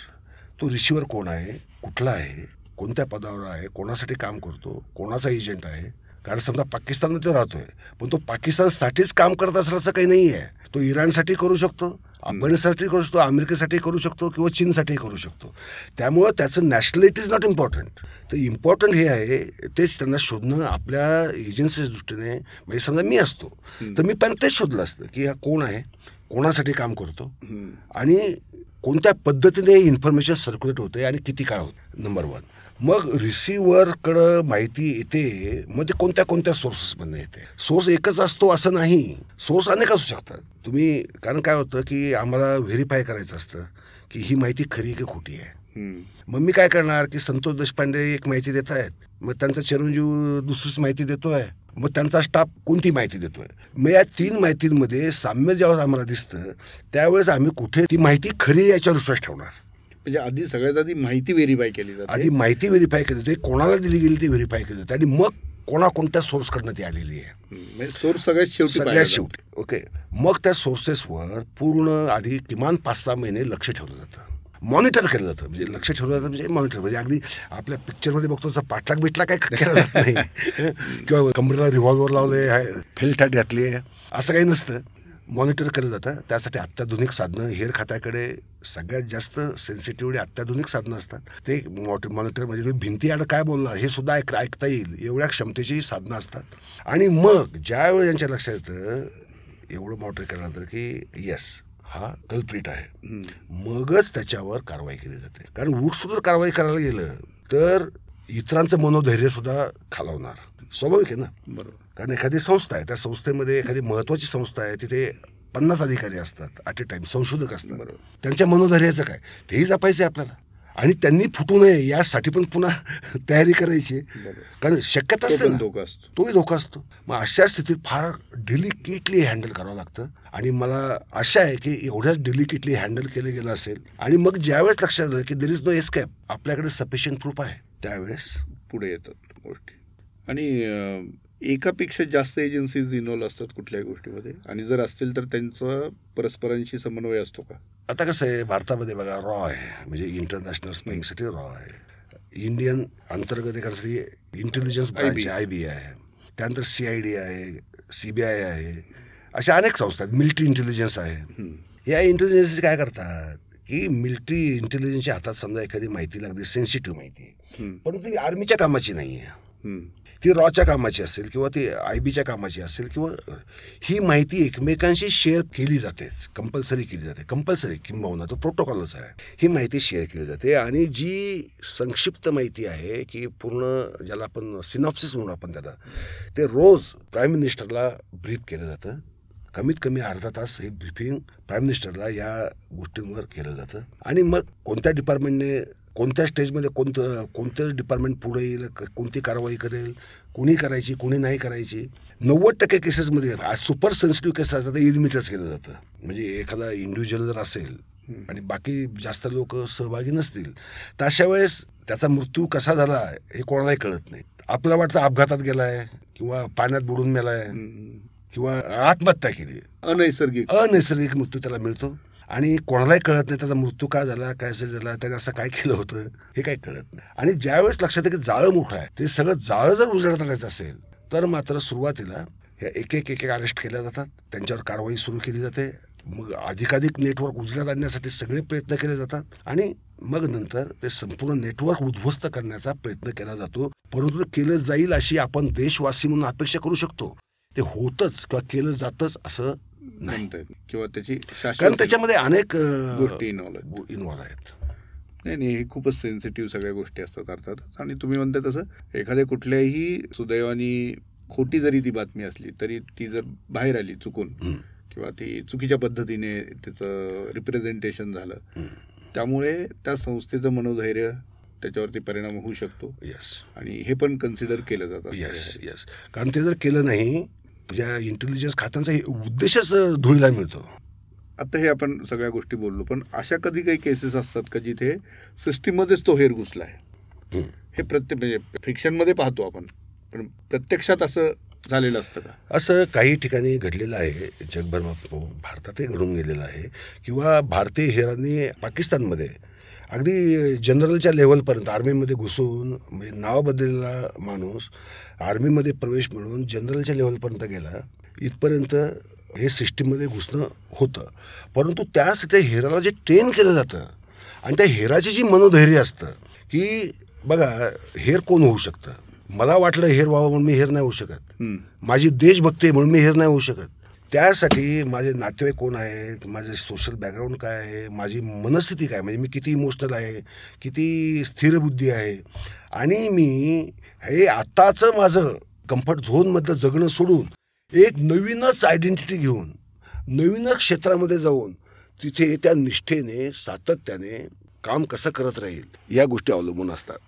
तो रिसिव्हर कोण आहे? कुठला आहे? कोणत्या पदावर आहे? कोणासाठी काम करतो? कोणाचा एजंट आहे? कारण समजा पाकिस्तानमध्ये तो राहतोय. पण तो पाकिस्तानसाठीच काम करत असेल असं काही नाही आहे तो इराणसाठी करू शकतो अफगाणिस्तानसाठी करू शकतो अमेरिकेसाठी करू शकतो किंवा चीनसाठी करू शकतो. त्यामुळं त्याचं नॅशनॅलिटी इज नॉट इम्पॉर्टंट तर इम्पॉर्टंट हे आहे तेच त्यांना शोधणं आपल्या एजन्सीच्या दृष्टीने म्हणजे समजा मी असतो तर मी पण तेच शोधलं असतं की हा कोण आहे कोणासाठी काम करतो? आणि कोणत्या पद्धतीने इन्फॉर्मेशन सर्क्युलेट होते आणि किती काळ होते नंबर वन मग रिसिव्हरकडं माहिती येते मग ते कोणत्या कोणत्या सोर्सेसमधनं येते? सोर्स एकच असतो असं नाही. सोर्स अनेक असू शकतात. तुम्ही कारण काय होतं की आम्हाला व्हेरीफाय करायचं असतं की ही माहिती खरी की खोटी आहे. मग मी काय करणार की संतोष देशपांडे एक माहिती देत आहेत मग त्यांचा चिरंजीव दुसरीच माहिती देतोय. मग त्यांचा स्टाफ कोणती माहिती देतोय? मग या तीन माहितींमध्ये साम्य ज्यावेळेस आम्हाला दिसतं त्यावेळेस आम्ही कुठे ती माहिती खरी याच्यावर विश्वास ठेवणार. म्हणजे आधी सगळ्यात आधी माहिती व्हेरीफाय केली जाते. आधी माहिती व्हेरीफाय केली जाते कोणाला दिली गेली ती व्हेरीफाय केली जाते आणि मग कोणाकोणत्या सोर्सकडनं ती आलेली आहे. हम्म. म्हणजे सोर्स सगळ्यात शेवटी सगळ्यात शेवटी ओके मग त्या सोर्सेसवर पूर्ण आधी किमान पाच सहा महिने लक्ष ठेवलं जातं. मॉनिटर केलं जातं. म्हणजे लक्ष ठेवलं जातं म्हणजे मॉनिटर म्हणजे अगदी आपल्या पिक्चरमध्ये बघतो तसं पाठलाग बिटला काय केला जात नाही. <laughs> किंवा कमरेला रिव्हॉल्वर लावले फेलटॅट घातली आहे. असं काही नसतं. मॉनिटर केलं जातं. त्यासाठी अत्याधुनिक साधनं हेर खात्याकडे सगळ्यात जास्त सेन्सिटिव्ह अत्याधुनिक साधनं असतात. ते मॉनिटर म्हणजे तुम्ही भिंती आड काय बोलणार हे सुद्धा ऐक ऐकता येईल. एवढ्या क्षमतेची साधनं असतात. आणि मग ज्यावेळी यांच्या लक्षात येतं एवढं मॉनिटर केल्यानंतर की येस हा कल्प्रिट आहे. मगच त्याच्यावर कारवाई केली जाते. कारण उठसूट जर कारवाई करायला गेलं तर इतरांचं मनोधैर्य सुद्धा खालावणार. स्वाभाविक आहे ना? बरोबर. कारण एखादी संस्था आहे त्या संस्थेमध्ये एखादी महत्वाची संस्था आहे तिथे पन्नास अधिकारी असतात ॲट ए टाइम संशोधक असतात. बरोबर. त्यांच्या मनोधैर्याचं काय? तेही जपायचं आहे आपल्याला. आणि त्यांनी फुटू नये यासाठी पण पुन्हा तयारी करायची. कारण शक्यता असते धोका असतो. तोही धोका असतो. मग अशा स्थितीत फार डेलिकेटली हँडल करावं लागतं. आणि मला आशा आहे की एवढ्याच डेलिकेटली हँडल केलं गेलं असेल. आणि मग ज्यावेळेस लक्षात आलं की देर इज नो एस्केप आपल्याकडे सफिशियंट प्रूफ आहे त्यावेळेस पुढे येतात गोष्टी. आणि एकापेक्षा जास्त एजन्सीज इन्व्हॉल्व असतात कुठल्याही गोष्टीमध्ये. आणि जर असतील तर त्यांचा परस्परांशी समन्वय असतो का? आता कसं आहे भारतामध्ये बघा रॉ आहे म्हणजे इंटरनॅशनल स्पेईंगसाठी रॉ आहे इंडियन अंतर्गत एखादी इंटेलिजन्स ब्रांच. आय बी आहे त्यानंतर सी आय डी आहे सी बी आय आहे अशा अनेक संस्था आहेत मिलिटरी इंटेलिजन्स आहे. या इंटेलिजन्स काय करतात की मिलिटरी इंटेलिजन्सच्या हातात समजा एखादी माहिती लागते सेन्सिटिव्ह माहिती. परंतु ती आर्मीच्या कामाची नाही आहे. ती रॉच्या कामाची असेल किंवा ती आय बीच्या कामाची असेल किंवा ही माहिती एकमेकांशी शेअर केली जातेच कंपल्सरी केली जाते कंपल्सरी किंबहुना तो प्रोटोकॉलच आहे. ही माहिती शेअर केली जाते आणि जी संक्षिप्त माहिती आहे की पूर्ण ज्याला आपण सिनॉप्सिस म्हणू आपण त्याला ते रोज प्राईम मिनिस्टरला ब्रीफ केलं जातं. कमीत कमी अर्धा तास हे ब्रीफिंग प्राईम मिनिस्टरला या गोष्टींवर केलं जातं. आणि मग कोणत्या डिपार्टमेंटने कोणत्या स्टेजमध्ये कोणतं कोणतं डिपार्टमेंट पुढे येईल कोणती कारवाई करेल कुणी करायची कुणी नाही करायची. नव्वद टक्के केसेसमध्ये सुपर सेन्सिटिव्ह केसेस असतात ते इलिमिटच केलं जातं. म्हणजे एखादा इंडिव्हिज्युअल जर असेल आणि बाकी जास्त लोक सहभागी नसतील तर अशा वेळेस त्याचा मृत्यू कसा झाला हे कोणालाही कळत नाही. आपल्याला वाटतं अपघातात गेलाय किंवा पाण्यात बुडून मेलाय. किंवा आत्महत्या केली. अनैसर्गिक. अनैसर्गिक मृत्यू त्याला मिळतो. आणि कोणालाही कळत नाही त्याचा मृत्यू का झाला काय असं झाला त्याने असं काय केलं होतं हे काही कळत नाही. आणि ज्यावेळेस लक्षात येतं की जाळं मोठं आहे ते सगळं जाळं जर उजळत आणायचं असेल तर मात्र सुरुवातीला ह्या एक एक एक एक अरेस्ट केल्या जातात. त्यांच्यावर कारवाई सुरू केली जाते. मग अधिकाधिक नेटवर्क उजळत आणण्यासाठी सगळे प्रयत्न केले जातात. आणि मग नंतर ते संपूर्ण नेटवर्क उद्ध्वस्त करण्याचा प्रयत्न केला जातो. परंतु ते केलं जाईल अशी आपण देशवासी म्हणून अपेक्षा करू शकतो. ते होतच किंवा केलं जातच असं म्हणता येत किंवा त्याची कारण त्याच्यामध्ये अनेक गोष्टी आहेत. इन्व्हॉल्व आहेत नाही नाही हे खूपच सेन्सिटिव्ह सगळ्या गोष्टी असतात अर्थातच आणि तुम्ही म्हणता तसं एखाद्या कुठल्याही सुदैवानी खोटी जरी ती बातमी असली तरी ती जर बाहेर आली चुकून. किंवा ती चुकीच्या पद्धतीने त्याचं रिप्रेझेंटेशन झालं. त्यामुळे त्या संस्थेचं मनोधैर्य त्याच्यावरती परिणाम होऊ शकतो येस आणि हे पण कन्सिडर केलं जातं येस. येस कारण ते जर केलं नाही तुझ्या इंटेलिजन्स खात्यांचा उद्देशच धुळीला मिळतो. आता हे आपण सगळ्या गोष्टी बोललो पण अशा कधी काही केसेस असतात का जिथे सिस्टीममध्येच तो हेर घुसला आहे. हे प्रत्येक म्हणजे फिक्शनमध्ये पाहतो आपण पण प्रत्यक्षात असं झालेलं असतं का? असं काही ठिकाणी घडलेलं आहे जगभर भारतातही घडून गेलेलं आहे किंवा भारतीय हेरांनी पाकिस्तानमध्ये अगदी जनरलच्या लेवलपर्यंत आर्मीमध्ये घुसून म्हणजे नाव बदललेला माणूस आर्मीमध्ये प्रवेश मिळवून जनरलच्या लेवलपर्यंत गेला इथपर्यंत हे सिस्टीममध्ये घुसणं होतं. परंतु त्यासाठी हेराला जे ट्रेन केलं जातं आणि त्या हेराची जी मनोधैर्य असतं की बघा हेर कोण होऊ शकतं? मला वाटलं हेर व्हावं म्हणून मी हेर नाही होऊ शकत. माझी देशभक्ती आहे म्हणून मी हेर नाही होऊ शकत. त्यासाठी माझे नातेवाईक कोण आहेत? माझे सोशल बॅकग्राऊंड काय आहे? माझी मनस्थिती काय? म्हणजे मी किती इमोशनल आहे? किती स्थिर बुद्धी आहे? आणि मी हे आत्ताचं माझं कम्फर्ट झोनमधलं जगणं सोडून एक नवीनच आयडेंटिटी घेऊन नवीनच क्षेत्रामध्ये जाऊन तिथे त्या निष्ठेने सातत्याने काम कसं करत राहील या गोष्टी अवलंबून असतात.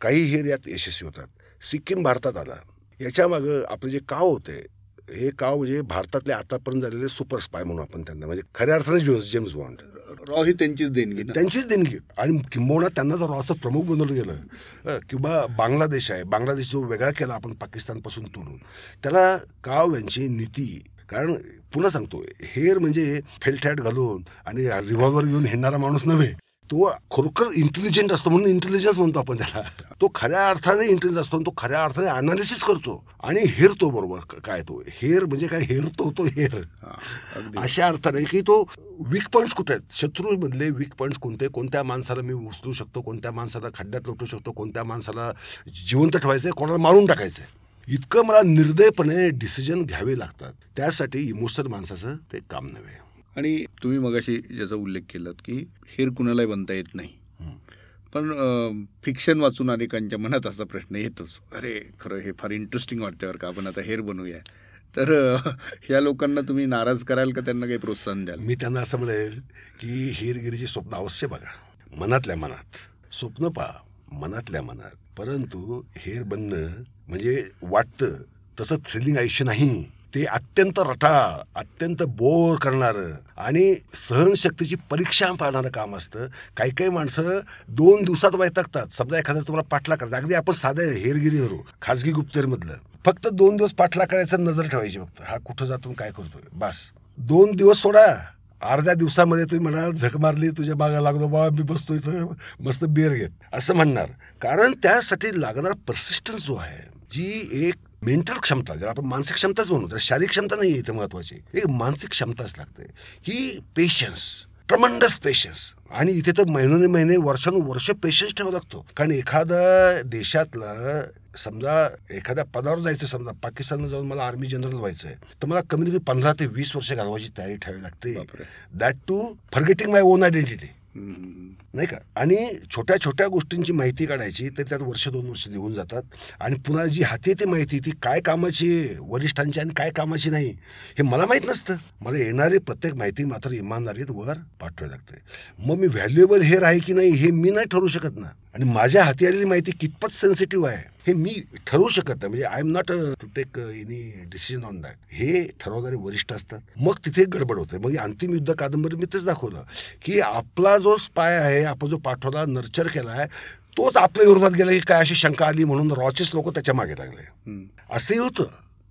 काही हेर यात यशस्वी होतात. सिक्कीम भारतात आला. याच्यामागं आपलं जे का होते हे काव म्हणजे भारतातले आतापर्यंत झालेले सुपर स्पाय म्हणून आपण त्यांना. म्हणजे खऱ्या अर्थाने जेम्स जेम्स बॉन्ड. रॉ ही त्यांचीच देणगी त्यांचीच देणगी. आणि किंबहुना त्यांना जर रॉचं प्रमुख बनवलं गेलं किंवा बांगलादेश आहे बांगलादेश जो वेगळा केला आपण पाकिस्तानपासून तोडून त्याला काव यांची नीती कारण पुन्हा सांगतो हेर म्हणजे फेलठॅट घालून आणि रिव्हॉल्वर घेऊन हिंडणारा माणूस नव्हे. तो खरोखर इंटेलिजंट असतो म्हणून इंटेलिजन्स म्हणतो आपण त्याला. तो खऱ्या अर्थाने इंटेलिजन्स असतो तो खऱ्या अर्थाने अनालिसिस करतो आणि हेरतो बरोबर काय तो. हेर म्हणजे काय? हेरतो तो हेर. अशा अर्थाने की तो वीक पॉईंट्स कुठे आहेत? शत्रूमधले वीक पॉईंट्स कोणते? कोणत्या माणसाला मी उचलू शकतो? कोणत्या माणसाला खड्ड्यात लोटू शकतो? कोणत्या माणसाला जिवंत ठेवायचं आहे कोणाला मारून टाकायचं आहे इतकं मला निर्दयपणे डिसिजन घ्यावे लागतात. त्यासाठी इमोशनल माणसाचं ते काम नव्हे. आणि तुम्ही मगाशी ज्याचा उल्लेख केलात की हेर कुणालाही बनता येत नाही. पण फिक्शन वाचून अनेकांच्या मनात असा प्रश्न येतोच अरे खरं हे फार इंटरेस्टिंग वाटतं बरं का आपण आता हेर बनवूया तर ह्या लोकांना तुम्ही नाराज कराल का त्यांना काही प्रोत्साहन द्याल? मी त्यांना असं म्हणेल की हेरगिरीची स्वप्न अवश्य बघा. मनातल्या मनात. स्वप्न पहा मनातल्या मनात. परंतु हेर बनणं म्हणजे वाटतं तसं थ्रिलिंग आयुष्य नाही. ते अत्यंत रटाळ अत्यंत बोर करणारं आणि सहनशक्तीची परीक्षा पाहणारं काम असतं. काही काही माणसं दोन दिवसात वैतागतात समजा एखादा तुम्हाला पाठला करायचा. अगदी आपण साधं हेरगिरी धरू. खाजगी गुप्तेरमधलं फक्त दोन दिवस पाठला करायचं नजर ठेवायची फक्त. हा कुठं जातो काय करतोय? बस. दोन दिवस सोडा. अर्ध्या दिवसामध्ये तुम्ही म्हणाल झक मारली तुझ्या मागा लागलो बाबा मी बसतो इथं. मस्त बिअर घेत. असं म्हणणार. कारण त्यासाठी लागणारा परसिस्टन्स जो आहे जी एक मेंटल क्षमता ज्याला आपण मानसिक क्षमताच म्हणू तर शारीरिक क्षमता नाही इथे महत्वाची. एक मानसिक क्षमताच लागते. की पेशन्स ट्रमंडस पेशन्स आणि इथे तर महिनोने महिने वर्षानुवर्ष पेशन्स ठेवावा लागतो. कारण एखादा देशातलं समजा एखाद्या पदावर जायचं समजा पाकिस्तानला जाऊन मला आर्मी जनरल व्हायचं आहे तर मला कमीत कमी पंधरा ते वीस वर्ष घालवायची तयारी ठेवावी लागते. That to forgetting my own identity हं, हं, हं. नाही का? आणि छोट्या छोट्या गोष्टींची माहिती काढायची तर त्यात वर्ष दोन वर्ष निघून जातात. आणि पुन्हा जी हाती ती माहिती ती काय कामाची वरिष्ठांची आणि काय कामाची नाही? हे मला माहीत नसतं. मला येणारी प्रत्येक माहिती मात्र इमानदारीत वर पाठवावी लागते. मग मी व्हॅल्युएबल हे आहे की नाही हे मी नाही ठरवू शकत ना. आणि माझ्या हाती आलेली माहिती कितपत सेन्सिटिव्ह आहे? हे मी ठरवू शकत नाही. म्हणजे I am not to take any decision on that हे ठरवणारे वरिष्ठ असतात. मग तिथे गडबड होते. मग अंतिम युद्ध कादंबरी मी तेच दाखवलं की आपला जो स्पाय आहे आपण जो पाठवला नर्चर केला आहे तोच आपल्या विरोधात गेला की काय अशी शंका आली म्हणून रॉचेस लोक त्याच्यामागे लागले. असंही होतं.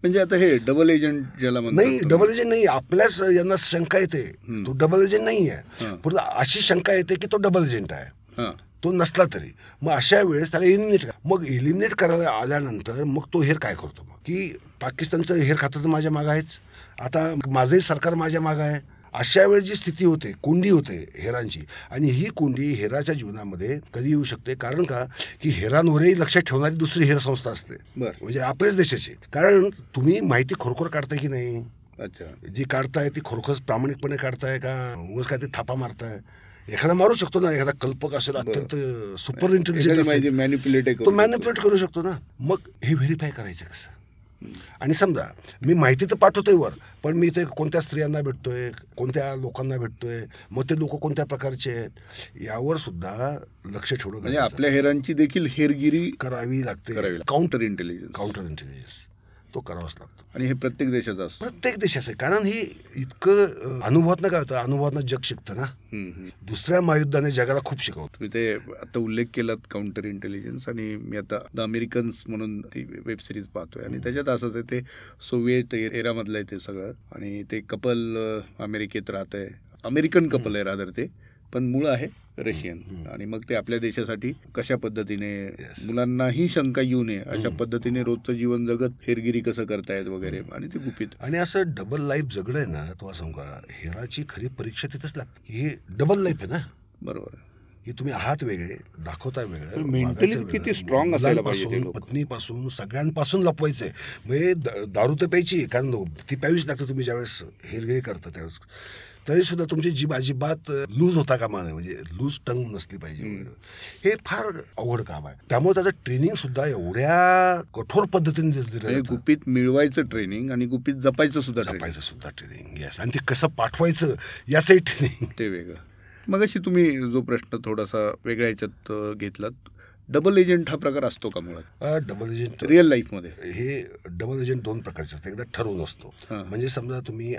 म्हणजे आता हे डबल एजंट ज्याला नाही. डबल एजंट नाही. आपल्याच यांना शंका येते. तो डबल एजंट नाही आहे. परंतु अशी शंका येते की तो डबल एजंट आहे. तो नसला तरी मग अशा वेळेस त्याला एलिमिनेट मग एलिमिनेट करायला आल्यानंतर मग तो हेर काय करतो मग? की पाकिस्तानचं हेर खातं तर माझ्या मागं आहेच. आता माझंही सरकार माझ्या मागं आहे. अशा वेळेस जी स्थिती होते कोंडी होते हेरांची आणि ही कोंडी हेराच्या जीवनामध्ये कधी येऊ शकते? कारण का? की हेरांवरही लक्ष ठेवणारी दुसरी हेर संस्था असते. बरं. म्हणजे आपल्याच देशाची. कारण तुम्ही माहिती खरोखर काढताय की नाही? अच्छा. जी काढताय ती खरोखरच प्रामाणिकपणे काढताय का? उगाच काय ते थापा मारताय? एखादा मारू शकतो ना एखादा कल्पक असेल अत्यंत सुपर इंटेलिजंट असेल मॅन्युप्युलेट तो मॅनिपुलेट करू शकतो ना. मग हे व्हेरीफाय करायचं कसं? आणि समजा मी माहिती तर पाठवतोय वर पण मी इथे कोणत्या स्त्रियांना भेटतोय कोणत्या लोकांना भेटतोय मग ते लोक कोणत्या प्रकारचे आहेत? यावर सुद्धा लक्ष ठेवणं म्हणजे आपल्या हेरांची देखील हेरगिरी करावी लागते. काउंटर इंटेलिजन्स काउंटर इंटेलिजन्स तो करावाच लागतो. आणि हे प्रत्येक देशाचं असतं. प्रत्येक देशाचं आहे. कारण हे इतकं अनुभवातनं काय होतं? अनुभवातनं जग शिकतं ना. दुसऱ्या महायुद्धाने जगाला खूप शिकवतं. ते आता उल्लेख केलात काउंटर इंटेलिजन्स आणि मी आता द अमेरिकन्स म्हणून ती वेब सिरीज पाहतोय. आणि त्याच्यात असंच आहे ते सोव्हिएट एरामधलं आहे ते सगळं. आणि ते कपल अमेरिकेत राहत आहे अमेरिकन कपल आहे रादर ते. पण मूळ आहे रशियन. आणि मग ते आपल्या देशासाठी कशा पद्धतीने मुलांनाही शंका येऊ नये अशा पद्धतीने रोजचं जीवन जगत हेरगिरी कसं करतायत वगैरे आणि ते गुपित. आणि असं डबल लाईफ जगणं आहे ना तुम्हाला सांगू का हेराची खरी परीक्षा तिथंच लागते. हे डबल लाईफ आहे ना. बरोबर आहे. की तुम्ही आहात वेगळे दाखवता वेगळं वेगळं. किती strong असायला पाहिजे लोक. पत्नीपासून सगळ्यांपासून लपवायचंय. म्हणजे द- दारू तर प्यायची कारण ती प्यावीच लागतं तुम्ही ज्यावेळेस हेरगिरी करता त्यावेळेस. तरी सुद्धा तुमची जीभ अजिबात लूज होता कामा नये म्हणजे लूज टंग नसली पाहिजे वगैरे. हे फार अवघड काम आहे. त्यामुळे त्याचं ट्रेनिंग सुद्धा एवढ्या कठोर पद्धतीने दिलं म्हणजे. गुपित मिळवायचं ट्रेनिंग आणि गुपित जपायचं सुद्धा ट्रेनिंग जपायचं सुद्धा ट्रेनिंग येस आणि ते कसं पाठवायचं याचंही ट्रेनिंग ते वेगळं. मग अशी तुम्ही जो प्रश्न थोडासा वेगळ्या ह्याच्यात अ, घेतलात डबल एजंट हा प्रकार असतो का मुळात? डबल एजंट रिअल लाईफमध्ये हे डबल एजंट दोन प्रकारचे असतात. एकदा ठरवून असतो. म्हणजे समजा तुम्ही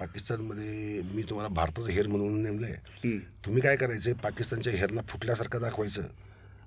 पाकिस्तानमध्ये मी तुम्हाला भारताचं हेर म्हणून नेमलंय. तुम्ही काय करायचं? पाकिस्तानच्या हेरला फुटल्यासारखं दाखवायचं.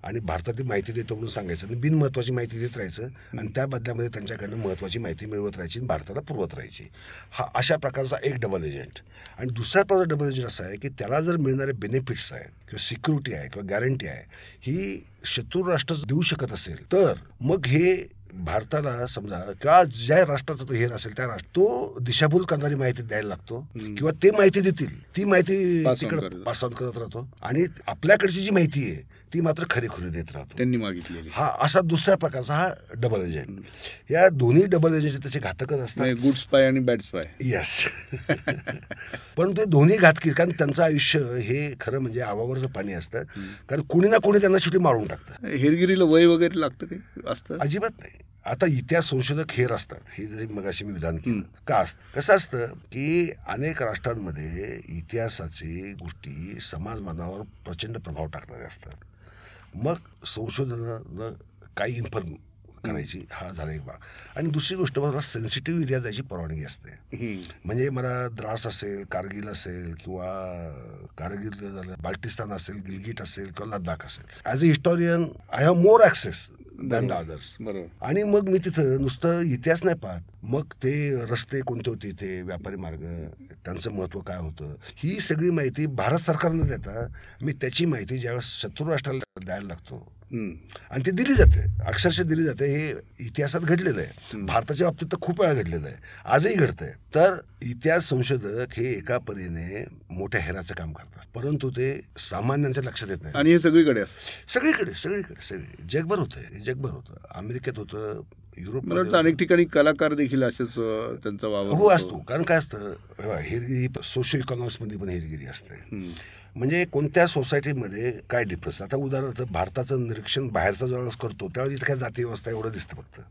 आणि भारतातील माहिती देतो म्हणून सांगायचं आणि बिनमहत्वाची माहिती देत राहायचं आणि त्या बदल्यामध्ये त्यांच्याकडनं महत्त्वाची माहिती मिळवत राहायची आणि भारताला पुरवत राहायची. हा अशा प्रकारचा एक डबल एजंट आणि दुसरा प्रकारचा डबल एजंट असा आहे की त्याला जर मिळणारे बेनिफिट्स आहेत किंवा सिक्युरिटी आहे किंवा गॅरंटी आहे ही शत्रू राष्ट्र देऊ शकत असेल तर मग हे भारताला समजा किंवा ज्या राष्ट्राचा तो हेर असेल त्या राष्ट्र तो दिशाभूल करणारी माहिती द्यायला लागतो किंवा ते माहिती देतील. ती माहिती तिकडे. पास ऑन करत राहतो. आणि आपल्याकडची जी माहिती आहे ती मात्र खरीखुरी देत राहतो. त्यांनी मागितलेली. हा असा दुसऱ्या प्रकारचा हा डबल एजंट या दोन्ही डबल एजंट तसे घातकच असतात. गुड स्पाय आणि बॅड स्पाय येस पण ते दोन्ही घातकी कारण त्यांचं आयुष्य हे खरं म्हणजे आवावरचं पाणी असतं कारण कुणी ना कोणी त्यांना शेवटी मारून टाकतं. हेरगिरीला वय वगैरे लागतं काही? असतं? अजिबात नाही. आता इतिहास संशोधक हेर असतात. हे जरी मगाशी मी विधान केलं. का असतं? कसं असतं की अनेक राष्ट्रांमध्ये इतिहासाची गोष्टी समाजमानावर प्रचंड प्रभाव टाकणारे असतात. मग संशोधनानं काही इन्फॉर्म करायची हा झाला एक भाग. आणि दुसरी गोष्ट मला सेन्सिटिव्ह एरिया जायची परवानगी असते. म्हणजे मला द्रास असेल कारगिल असेल किंवा कारगिल झालं बाल्टिस्तान असेल गिलगिट असेल किंवा लडाख असेल. As a historian I have more access than others बरोबर. आणि मग मी तिथं नुसतं इतिहास नाही पाहत. मग ते रस्ते कोणते होते इथे? व्यापारी मार्ग त्यांचं महत्त्व काय होतं? ही सगळी माहिती भारत सरकारनं देता. मी त्याची माहिती ज्यावेळेस शत्रू राष्ट्राला द्यायला लागतो. आणि ती दिली जाते. अक्षरशः दिली जाते. हे इतिहासात घडलेलं आहे. भारताच्या बाबतीत तर खूप वेळा घडलेलं आहे. आजही घडतंय. तर इतिहास संशोधक हे एका परीने मोठ्या हेराचं काम करतात. परंतु ते सामान्यांच्या लक्षात येत नाही. आणि हे सगळीकडे असतं. सगळीकडे सगळीकडे सगळे. जगभर होतं जगभर होतं. अमेरिकेत होतं युरोप अनेक ठिकाणी कलाकार देखील असेच त्यांचा वावर हो. असतो. कारण काय असतं? हेरगिरी सोशो इकॉनॉमिक्समध्ये पण हेरगिरी असते. म्हणजे कोणत्या सोसायटीमध्ये काय डिफरन्स आता उदाहरणार्थ भारताचं निरीक्षण बाहेरचा ज्यावेळेस करतो त्यावेळेस इथं काय जाती व्यवस्था एवढं दिसतं फक्त.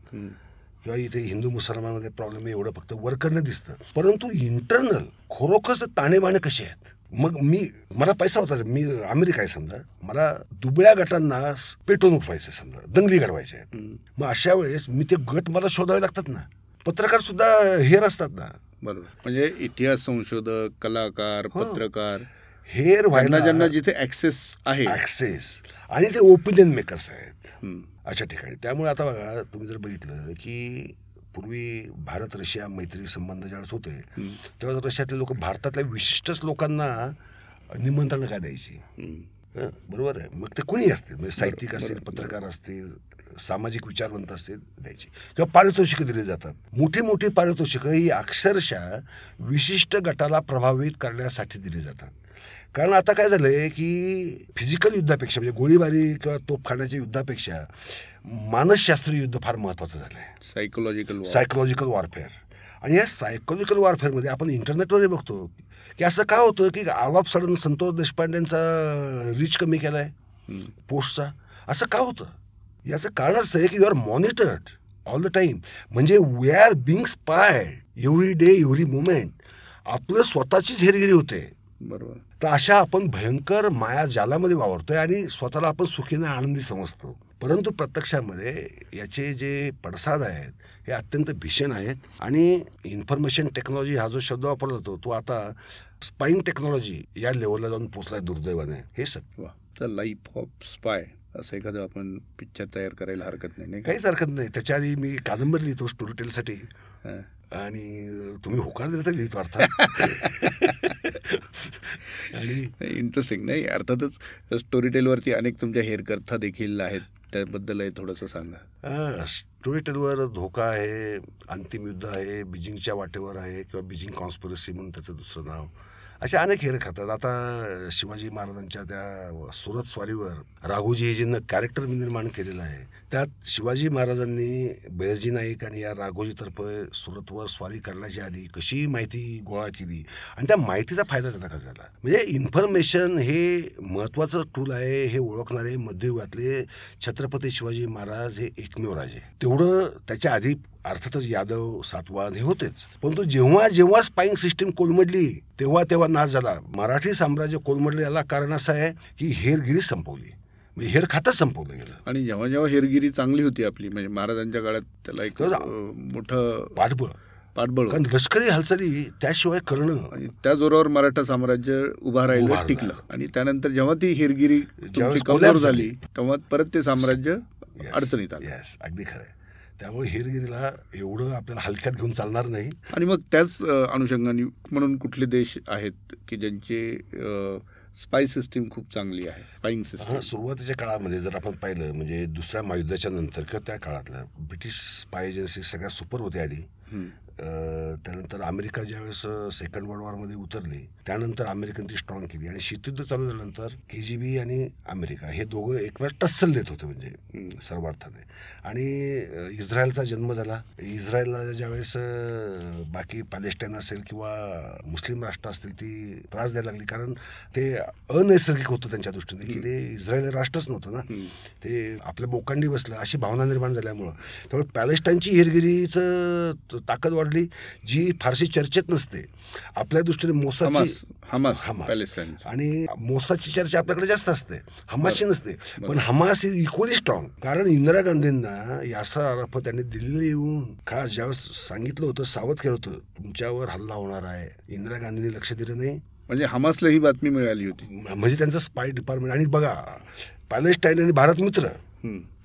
किंवा इथे हिंदू मुसलमानमध्ये प्रॉब्लेम एवढं फक्त. वर्करनं दिसतं. परंतु इंटरनल खरोखरच ताणेबाणे कसे आहेत? मग मी मला पैसा होता. मी अमेरिका आहे समजा. मला दुबळ्या गटांना पेटवून उठवायचं समजा. दंगली हम्म. मग अशा वेळेस मी ते गट मला शोधावे लागतात ना. पत्रकार सुद्धा हेर असतात ना. बरोबर. म्हणजे इतिहास संशोधक कलाकार हो. पत्रकार. हेर व्हायला ज्यांना जिथे ऍक्सेस आहे. ऍक्सेस आणि ते ओपिनियन मेकर्स आहेत. अशा ठिकाणी. त्यामुळे आता बघा तुम्ही जर बघितलं की पूर्वी भारत रशिया मैत्री संबंध ज्यावेळेस होते. तेव्हा रशियातले लोक भारतातल्या विशिष्टच लोकांना निमंत्रण काय द्यायची? बरोबर आहे. मग ते कुणी असतील म्हणजे साहित्यिक असतील पत्रकार असतील सामाजिक विचारवंत असतील द्यायची. किंवा पारितोषिकं दिली जातात. मोठी मोठी पारितोषिकं ही अक्षरशः विशिष्ट गटाला प्रभावित करण्यासाठी दिली जातात. कारण आता काय झालंय की फिजिकल युद्धापेक्षा म्हणजे गोळीबारी किंवा तोफखान्याच्या युद्धापेक्षा मानसशास्त्रीय युद्ध फार महत्त्वाचं झालं आहे सायकोलॉजिकल. सायकोलॉजिकल वॉरफेअर आणि या सायकोलॉजिकल वॉरफेअरमध्ये आपण इंटरनेटवर बघतो की असं काय होतं की आवाप सडन संतोष देशपांडेंचा रीच कमी केला आहे. पोस्टचा. असं का होतं? याचं कारण असं आहे की you are monitored all the time म्हणजे we are being spied every day every moment आपलं स्वतःचीच हेरगिरी होते. बरोबर. तर अशा आपण भयंकर माया जालामध्ये वावरतोय आणि स्वतःला आपण सुखीने आनंदी समजतो. परंतु प्रत्यक्षामध्ये याचे जे पडसाद आहेत हे अत्यंत भीषण आहेत. आणि इन्फॉर्मेशन टेक्नॉलॉजी हा जो शब्द वापरला जातो तो आता स्पाईंग टेक्नॉलॉजी या लेवलला जाऊन पोचलाय दुर्दैवाने. हे सत्य. तर लाईफ ऑफ स्पाय असं एखादं आपण पिक्चर तयार करायला हरकत नाही नाही काहीच हरकत नाही. त्याच्या आधी मी कादंबरी लिहितो स्टोरी टेलसाठी. आणि तुम्ही होकार दिला तर लिहितो अर्थात. <laughs> आणि इंटरेस्टिंग नाही अर्थातच स्टोरी टेलवरती अनेक तुमच्या हेरकर्था देखील आहेत. त्याबद्दलही थोडंसं सांगा. स्टोरी टेलवर धोका आहे अंतिम युद्ध आहे बिजिंगच्या वाटेवर आहे किंवा बिजिंग कॉन्स्पिरसी म्हणून त्याचं दुसरं नाव. असे अनेक हेर खातात. आता शिवाजी महाराजांच्या त्या सुरत स्वारीवर राघोजी हे जे कॅरेक्टर निर्माण केलेलं आहे त्यात शिवाजी महाराजांनी बैरजी नाईक आणि या राघोजीतर्फे सुरतवर स्वारी करण्याची आधी कशी माहिती गोळा केली आणि त्या माहितीचा फायदा त्यांना कसा झाला? म्हणजे इन्फॉर्मेशन हे महत्त्वाचं टूल आहे हे ओळखणारे मध्ययुगातले छत्रपती शिवाजी महाराज हे एकमेव राजे. तेवढं त्याच्या आधी अर्थातच यादव सातवाहन हे होतेच. परंतु जेव्हा जेव्हा स्पाईंग सिस्टीम कोलमडली तेव्हा तेव्हा नाश झाला. मराठी साम्राज्य कोलमडले याला कारण असं आहे की हेरगिरी संपवली. म्हणजे हेर खातच संपवलं गेलं. आणि जेव्हा जेव्हा हेरगिरी चांगली होती आपली म्हणजे महाराजांच्या काळात त्याला एक मोठं पाठबळ. पाठबळ. कारण लष्करी हालचाली त्याशिवाय करणं आणि त्या जोरावर मराठा साम्राज्य उभा राहिलं. टिकलं. आणि त्यानंतर जेव्हा ती हेरगिरी झाली. तेव्हा परत ते साम्राज्य अडचणीत आलं. अगदी खरं त्यामुळे हेरगिरीला एवढं आपल्याला हलक्यात घेऊन चालणार नाही. आणि मग त्याच अनुषंगाने म्हणून कुठले देश आहेत की ज्यांची स्पाय सिस्टीम खूप चांगली आहे स्पाईंग सिस्टीम सुरुवातीच्या काळामध्ये जर आपण पाहिलं म्हणजे दुसऱ्या महायुद्धाच्या नंतर किंवा त्या काळातलं ब्रिटिश स्पाय एजन्सी सगळ्यात सुपर होते आधी. त्यानंतर अमेरिका ज्यावेळेस सेकंड वर्ल्ड वॉरमध्ये उतरली त्यानंतर अमेरिकन ती स्ट्रॉंग केली. आणि शीतयुद्ध चालू झाल्यानंतर के जी बी आणि अमेरिका हे दोघं एकवेळ टस्सल देत होते म्हणजे सर्वार्थाने. आणि इस्रायलचा जन्म झाला. इस्रायलला ज्यावेळेस बाकी पॅलेस्टाईन असेल किंवा मुस्लिम राष्ट्र असतील ती त्रास द्यायला लागली. कारण ते अनैसर्गिक होतं त्यांच्या दृष्टीने की ते इस्रायल राष्ट्रच नव्हतं ना. ते आपल्या बोकांडी बसलं अशी भावना निर्माण झाल्यामुळं. त्यामुळे पॅलेस्टाईनची हिरगिरीचं ताकद वाढली जी फारशी चर्चेत नसते. आपल्या दृष्टीने मोसाची हमास हमास आणि मोसाची चर्चा आपल्याकडे जास्त असते. हमासची नसते. पण हमास इज इक्वली स्ट्रॉंग कारण इंदिरा गांधींना यासर अराफत त्यांनी दिल्लीला येऊन खास ज्यावेळेस सांगितलं होतं सावध केलं होतं तुमच्यावर हल्ला होणार आहे. इंदिरा गांधींनी लक्ष दिलं नाही. म्हणजे हमासला ही बातमी मिळाली होती. म्हणजे त्यांचं स्पाय डिपार्टमेंट आणि बघा पॅलेस्टाईन आणि भारत मित्र.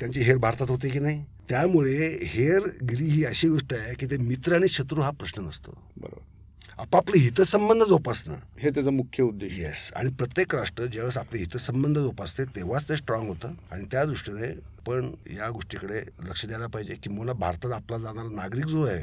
त्यांची हेर भारतात होते की नाही? त्यामुळे हेरगिरी ही अशी गोष्ट आहे की ते मित्र आणि शत्रू हा प्रश्न नसतो. बरोबर. आपापले हितसंबंध जोपासणं. हे त्याचा मुख्य उद्देश. येस आणि प्रत्येक राष्ट्र ज्यावेळेस आपले हितसंबंध जोपासते तेव्हाच ते स्ट्रॉंग होतं. आणि त्या दृष्टीने पण या गोष्टीकडे लक्ष द्यायला पाहिजे. किंवा भारतात आपला जाणारा नागरिक जो आहे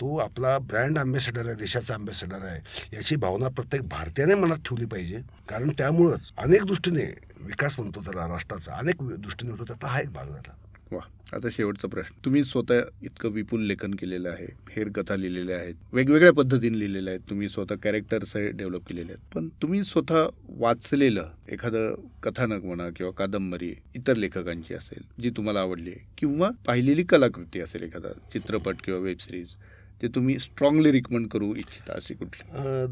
तो आपला ब्रँड अँबॅसेडर आहे देशाचा अँबॅसेडर आहे याची भावना प्रत्येक भारतीयाने मनात ठेवली पाहिजे. कारण त्यामुळंच अनेक दृष्टीने विकास म्हणतो त्याला राष्ट्राचा अनेक दृष्टीने होतो त्याचा हा एक भाग झाला. वा आता शेवटचा प्रश्न. तुम्ही स्वतः इतकं विपुल लेखन केलेलं आहे हेर कथा लिहिलेल्या आहेत वेगवेगळ्या पद्धतीने लिहिलेल्या आहेत तुम्ही स्वतः कॅरेक्टर्स डेव्हलप केलेले आहेत. पण तुम्ही स्वतः वाचलेलं एखादं कथानक म्हणा किंवा कादंबरी इतर लेखकांची असेल जी तुम्हाला आवडली आहे किंवा पाहिलेली कलाकृती असेल एखादा चित्रपट किंवा वेबसिरीज जे तुम्ही स्ट्रॉंगली रिकमेंड करू इच्छिता अशी कुठली?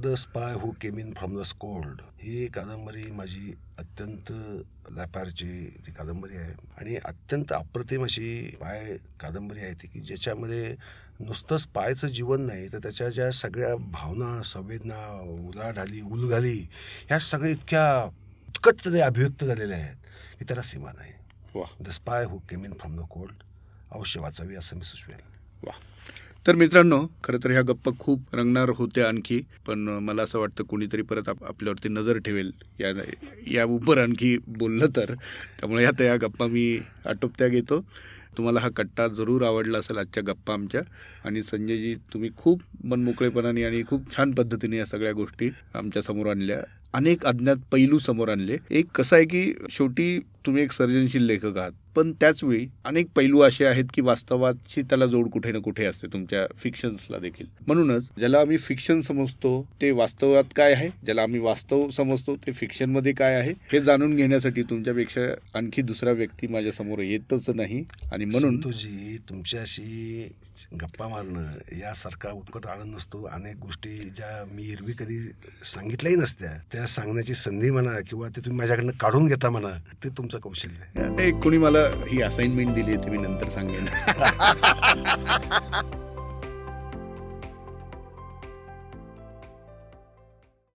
The spy who came in from the cold ही कादंबरी माझी अत्यंत लॅपारची ती कादंबरी आहे. आणि अत्यंत अप्रतिम अशी स्पाय कादंबरी आहे ती की ज्याच्यामध्ये नुसतं स्पायचं जीवन नाही तर त्याच्या ज्या सगळ्या भावना संवेदना उलाढाली उलघाली ह्या सगळ्या इतक्या उत्कटपणे अभिव्यक्त झालेल्या आहेत की त्याला सीमा नाही. वा the spy who came in from the cold अवश्य वाचावी असं मी सुचवेल. वा तर मित्रांनो खरं तर ह्या गप्पा खूप रंगणार होत्या आणखी पण मला असं वाटतं कोणीतरी परत आप आपल्यावरती नजर ठेवेल. या या उपर आणखी बोललं तर. त्यामुळे आता या गप्पा मी आटोपत्या घेतो. तुम्हाला हा कट्टा जरूर आवडला असेल आजच्या गप्पा आमच्या. आणि संजयजी तुम्ही खूप मनमोकळेपणाने आणि खूप छान पद्धतीने या सगळ्या गोष्टी आमच्यासमोर आणल्या. अनेक अज्ञात पैलू समोर आणले. एक कसं आहे की शेवटी तुम्ही एक सर्जनशील लेखक आहात पण त्याचवेळी अनेक पैलू असे आहेत की वास्तवाची त्याला जोड कुठे ना कुठे असते तुमच्या फिक्शन्सला देखील. म्हणूनच ज्याला आम्ही फिक्शन समजतो ते वास्तवात काय आहे? ज्याला आम्ही वास्तव समजतो ते फिक्शनमध्ये काय आहे? हे जाणून घेण्यासाठी तुमच्यापेक्षा आणखी दुसरा व्यक्ती माझ्यासमोर येतच नाही. आणि म्हणून तुझी तुमच्याशी गप्पा मारणं यासारखा उत्कट आनंद नसतो. अनेक गोष्टी ज्या मी एरवी कधी सांगितल्याही नसत्या त्या सांगण्याची संधी म्हणा किंवा ते तुम्ही माझ्याकडनं काढून घेता म्हणा ते तुमचं कौशल्य आहे. एक कोणी मला ही असाइनमेंट दिली आहे ते मी नंतर सांगेन. <laughs>